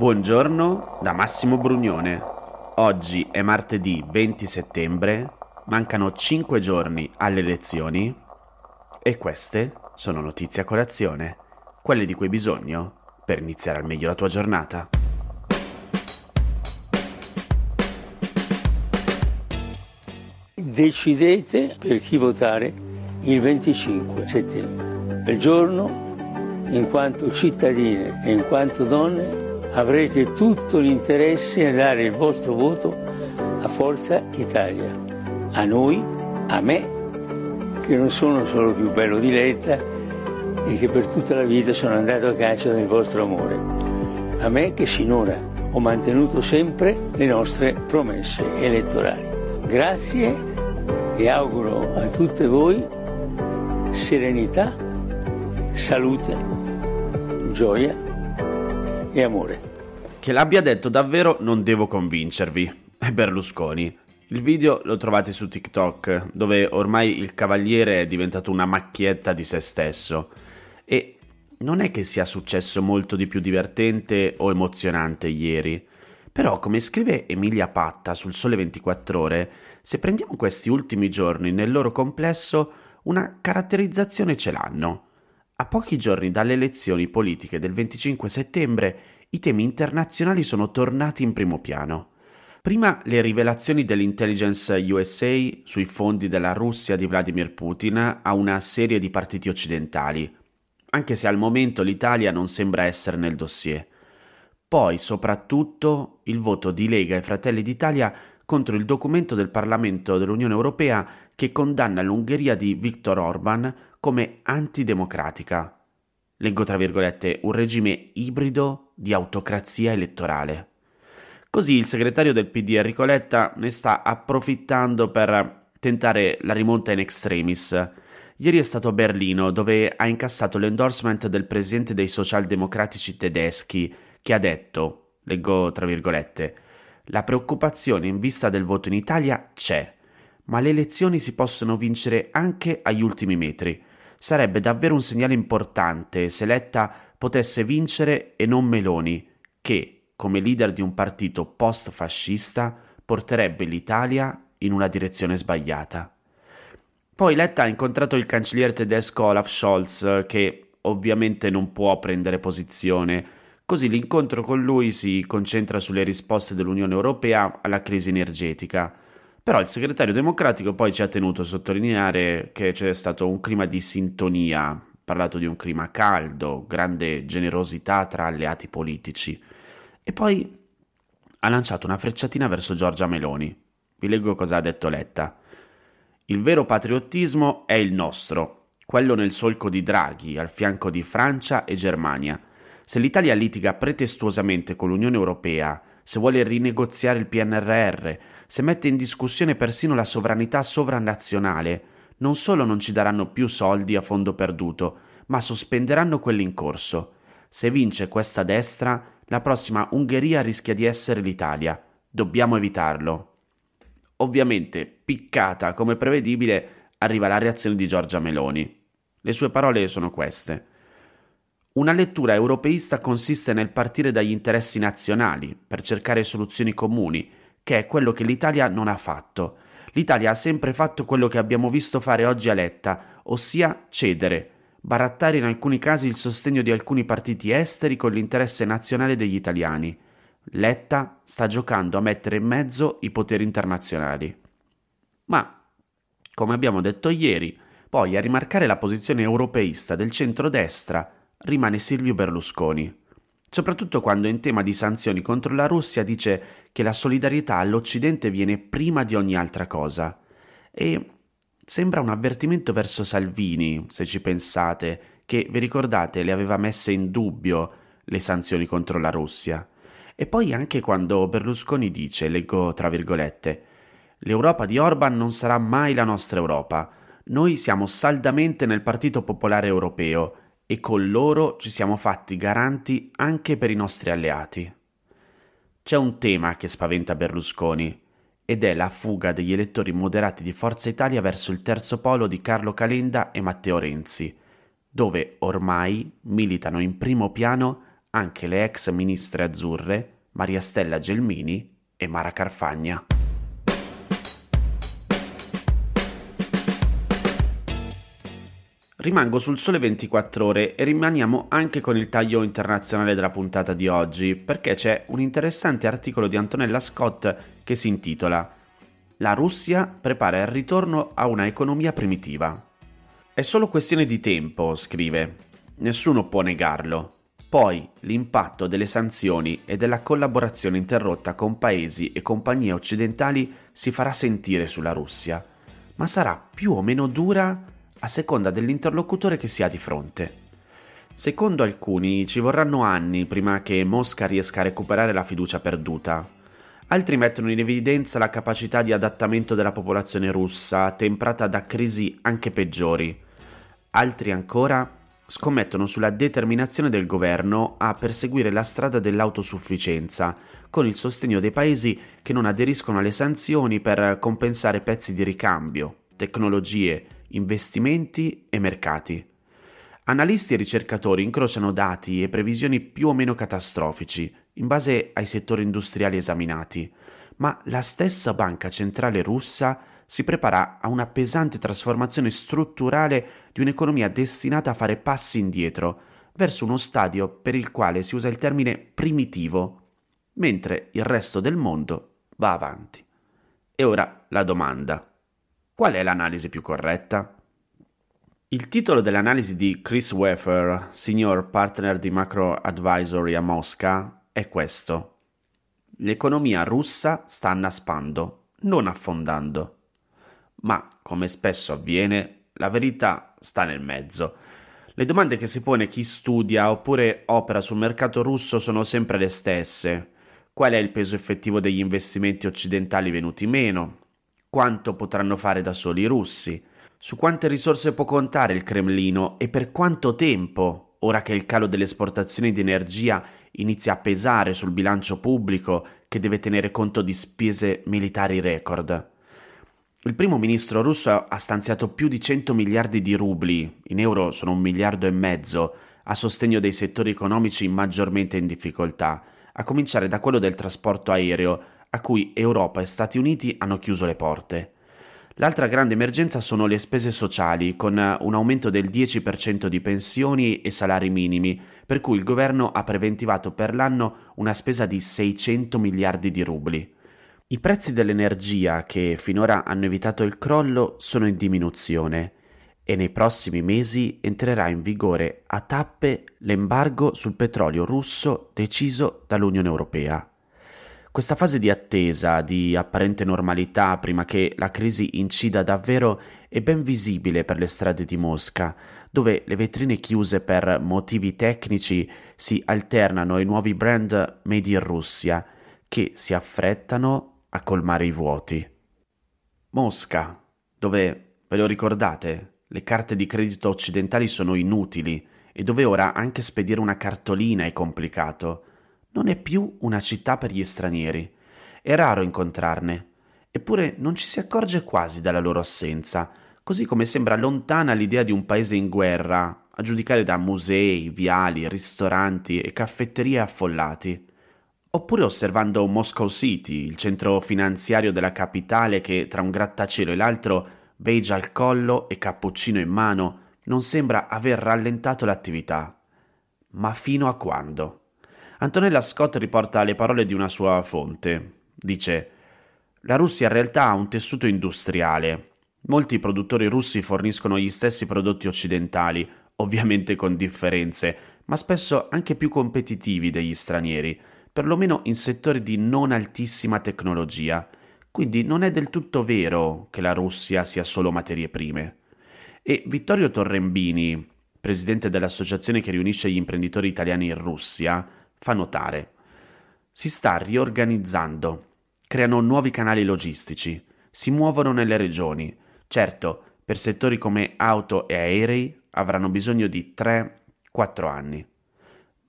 Buongiorno da Massimo Brugnone. Oggi è martedì 20 settembre, mancano 5 giorni alle elezioni e queste sono notizie a colazione, quelle di cui hai bisogno per iniziare al meglio la tua giornata. Decidete per chi votare il 25 settembre, il giorno in quanto cittadine e in quanto donne avrete tutto l'interesse a dare il vostro voto a Forza Italia, a noi, a me, che non sono solo più bello di Letta e che per tutta la vita sono andato a caccia del vostro amore, a me che sinora ho mantenuto sempre le nostre promesse elettorali. Grazie e auguro a tutte voi serenità, salute, gioia e amore. Che l'abbia detto davvero non devo convincervi. È Berlusconi. Il video lo trovate su TikTok, dove ormai il cavaliere è diventato una macchietta di se stesso. E non è che sia successo molto di più divertente o emozionante ieri. Però, come scrive Emilia Patta sul Sole 24 Ore, se prendiamo questi ultimi giorni nel loro complesso, una caratterizzazione ce l'hanno. A pochi giorni dalle elezioni politiche del 25 settembre, i temi internazionali sono tornati in primo piano. Prima le rivelazioni dell'intelligence USA sui fondi della Russia di Vladimir Putin a una serie di partiti occidentali, anche se al momento l'Italia non sembra essere nel dossier. Poi, soprattutto, il voto di Lega e Fratelli d'Italia contro il documento del Parlamento dell'Unione Europea che condanna l'Ungheria di Viktor Orban come antidemocratica. Leggo tra virgolette un regime ibrido di autocrazia elettorale. Così il segretario del PD Enrico Letta ne sta approfittando per tentare la rimonta in extremis. Ieri è stato a Berlino dove ha incassato l'endorsement del presidente dei socialdemocratici tedeschi che ha detto, leggo tra virgolette, la preoccupazione in vista del voto in Italia c'è, ma le elezioni si possono vincere anche agli ultimi metri. Sarebbe davvero un segnale importante se Letta potesse vincere e non Meloni, che, come leader di un partito post-fascista, porterebbe l'Italia in una direzione sbagliata. Poi Letta ha incontrato il cancelliere tedesco Olaf Scholz, che ovviamente non può prendere posizione, così l'incontro con lui si concentra sulle risposte dell'Unione Europea alla crisi energetica. Però il segretario democratico poi ci ha tenuto a sottolineare che c'è stato un clima di sintonia, parlato di un clima caldo, grande generosità tra alleati politici. E poi ha lanciato una frecciatina verso Giorgia Meloni. Vi leggo cosa ha detto Letta. Il vero patriottismo è il nostro, quello nel solco di Draghi, al fianco di Francia e Germania. Se l'Italia litiga pretestuosamente con l'Unione Europea, se vuole rinegoziare il PNRR, se mette in discussione persino la sovranità sovranazionale, non solo non ci daranno più soldi a fondo perduto, ma sospenderanno quelli in corso. Se vince questa destra, la prossima Ungheria rischia di essere l'Italia. Dobbiamo evitarlo. Ovviamente, piccata come prevedibile, arriva la reazione di Giorgia Meloni. Le sue parole sono queste. Una lettura europeista consiste nel partire dagli interessi nazionali per cercare soluzioni comuni, che è quello che l'Italia non ha fatto. L'Italia ha sempre fatto quello che abbiamo visto fare oggi a Letta, ossia cedere, barattare in alcuni casi il sostegno di alcuni partiti esteri con l'interesse nazionale degli italiani. Letta sta giocando a mettere in mezzo i poteri internazionali. Ma, come abbiamo detto ieri, poi a rimarcare la posizione europeista del centrodestra rimane Silvio Berlusconi, soprattutto quando in tema di sanzioni contro la Russia dice che la solidarietà all'Occidente viene prima di ogni altra cosa. E Sembra un avvertimento verso Salvini, se ci pensate, che, vi ricordate, le aveva messe in dubbio le sanzioni contro la Russia. E poi anche quando Berlusconi dice, leggo tra virgolette, l'Europa di Orban non sarà mai la nostra Europa. Noi siamo saldamente nel Partito Popolare Europeo e con loro ci siamo fatti garanti anche per i nostri alleati. C'è un tema che spaventa Berlusconi ed è la fuga degli elettori moderati di Forza Italia verso il terzo polo di Carlo Calenda e Matteo Renzi, dove ormai militano in primo piano anche le ex ministre azzurre Maria Stella Gelmini e Mara Carfagna. Rimango sul sole 24 ore e rimaniamo anche con il taglio internazionale della puntata di oggi, perché c'è un interessante articolo di Antonella Scott che si intitola La Russia prepara il ritorno a una economia primitiva. È solo questione di tempo, scrive. Nessuno può negarlo. Poi l'impatto delle sanzioni e della collaborazione interrotta con paesi e compagnie occidentali si farà sentire sulla Russia, ma sarà più o meno dura a seconda dell'interlocutore che si ha di fronte. Secondo alcuni ci vorranno anni prima che Mosca riesca a recuperare la fiducia perduta. Altri mettono in evidenza la capacità di adattamento della popolazione russa, temprata da crisi anche peggiori. Altri ancora scommettono sulla determinazione del governo a perseguire la strada dell'autosufficienza, con il sostegno dei paesi che non aderiscono alle sanzioni per compensare pezzi di ricambio, tecnologie, investimenti e mercati. Analisti e ricercatori incrociano dati e previsioni più o meno catastrofici in base ai settori industriali esaminati, ma la stessa banca centrale russa si prepara a una pesante trasformazione strutturale di un'economia destinata a fare passi indietro verso uno stadio per il quale si usa il termine primitivo, mentre il resto del mondo va avanti. E ora la domanda. Qual è l'analisi più corretta? Il titolo dell'analisi di Chris Weffer, senior partner di Macro Advisory a Mosca, è questo. L'economia russa sta annaspando, non affondando. Ma, come spesso avviene, la verità sta nel mezzo. Le domande che si pone chi studia oppure opera sul mercato russo sono sempre le stesse. Qual è il peso effettivo degli investimenti occidentali venuti meno? Quanto potranno fare da soli i russi, su quante risorse può contare il Cremlino e per quanto tempo, ora che il calo delle esportazioni di energia inizia a pesare sul bilancio pubblico che deve tenere conto di spese militari record. Il primo ministro russo ha stanziato più di 100 miliardi di rubli, in euro sono un miliardo e mezzo, a sostegno dei settori economici maggiormente in difficoltà, a cominciare da quello del trasporto aereo, a cui Europa e Stati Uniti hanno chiuso le porte. L'altra grande emergenza sono le spese sociali, con un aumento del 10% di pensioni e salari minimi, per cui il governo ha preventivato per l'anno una spesa di 600 miliardi di rubli. I prezzi dell'energia, che finora hanno evitato il crollo, sono in diminuzione e nei prossimi mesi entrerà in vigore a tappe l'embargo sul petrolio russo deciso dall'Unione Europea. Questa fase di attesa, di apparente normalità prima che la crisi incida davvero, è ben visibile per le strade di Mosca, dove le vetrine chiuse per motivi tecnici si alternano ai nuovi brand made in Russia, che si affrettano a colmare i vuoti. Mosca, dove, ve lo ricordate, le carte di credito occidentali sono inutili e dove ora anche spedire una cartolina è complicato non è più una città per gli stranieri. È raro incontrarne, eppure non ci si accorge quasi della loro assenza, così come sembra lontana l'idea di un paese in guerra, a giudicare da musei, viali, ristoranti e caffetterie affollati. Oppure osservando Moscow City, il centro finanziario della capitale che tra un grattacielo e l'altro, beige al collo e cappuccino in mano, non sembra aver rallentato l'attività. Ma fino a quando? Antonella Scott riporta le parole di una sua fonte. Dice: La Russia in realtà ha un tessuto industriale. Molti produttori russi forniscono gli stessi prodotti occidentali, ovviamente con differenze, ma spesso anche più competitivi degli stranieri, perlomeno in settori di non altissima tecnologia. Quindi non è del tutto vero che la Russia sia solo materie prime. E Vittorio Torrembini, presidente dell'associazione che riunisce gli imprenditori italiani in Russia, fa notare. Si sta riorganizzando, creano nuovi canali logistici, si muovono nelle regioni. Certo, per settori come auto e aerei avranno bisogno di 3-4 anni.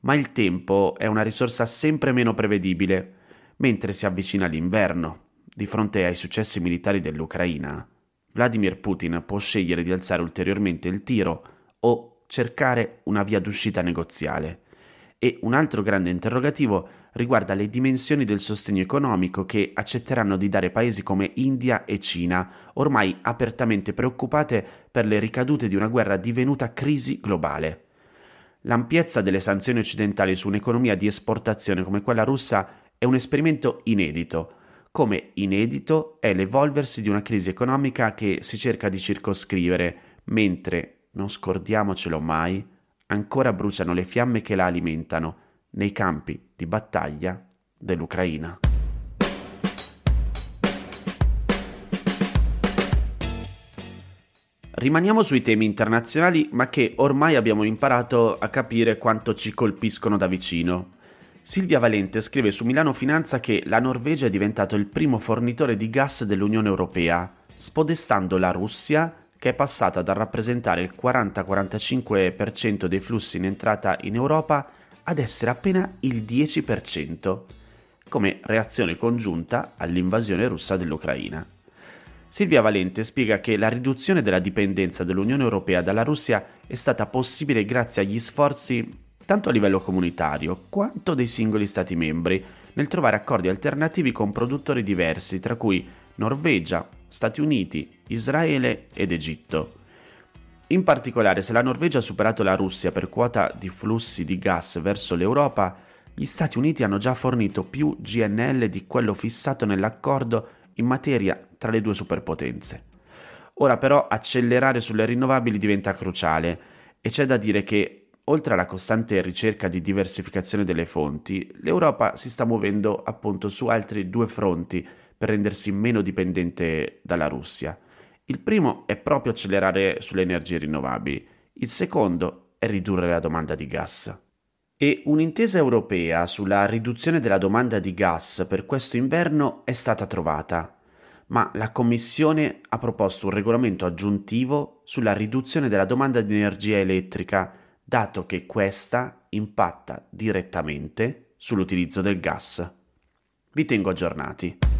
Ma il tempo è una risorsa sempre meno prevedibile, mentre si avvicina l'inverno. Di fronte ai successi militari dell'Ucraina, Vladimir Putin può scegliere di alzare ulteriormente il tiro o cercare una via d'uscita negoziale E un altro grande interrogativo riguarda le dimensioni del sostegno economico che accetteranno di dare paesi come India e Cina, ormai apertamente preoccupate per le ricadute di una guerra divenuta crisi globale. L'ampiezza delle sanzioni occidentali su un'economia di esportazione come quella russa è un esperimento inedito, come inedito è l'evolversi di una crisi economica che si cerca di circoscrivere, mentre, non scordiamocelo mai, ancora bruciano le fiamme che la alimentano nei campi di battaglia dell'Ucraina. Rimaniamo sui temi internazionali, ma che ormai abbiamo imparato a capire quanto ci colpiscono da vicino. Silvia Valente scrive su Milano Finanza che la Norvegia è diventato il primo fornitore di gas dell'Unione Europea, spodestando la Russia che è passata dal rappresentare il 40-45% dei flussi in entrata in Europa ad essere appena il 10%, come reazione congiunta all'invasione russa dell'Ucraina. Silvia Valente spiega che la riduzione della dipendenza dell'Unione Europea dalla Russia è stata possibile grazie agli sforzi tanto a livello comunitario quanto dei singoli Stati membri nel trovare accordi alternativi con produttori diversi, tra cui Norvegia, Stati Uniti, Israele ed Egitto. In particolare, se la Norvegia ha superato la Russia per quota di flussi di gas verso l'Europa, gli Stati Uniti hanno già fornito più GNL di quello fissato nell'accordo in materia tra le due superpotenze. Ora però accelerare sulle rinnovabili diventa cruciale e c'è da dire che, oltre alla costante ricerca di diversificazione delle fonti, l'Europa si sta muovendo appunto su altri due fronti per rendersi meno dipendente dalla Russia. Il primo è proprio accelerare sulle energie rinnovabili, il secondo è ridurre la domanda di gas. E un'intesa europea sulla riduzione della domanda di gas per questo inverno è stata trovata, ma la Commissione ha proposto un regolamento aggiuntivo sulla riduzione della domanda di energia elettrica, dato che questa impatta direttamente sull'utilizzo del gas. Vi tengo aggiornati.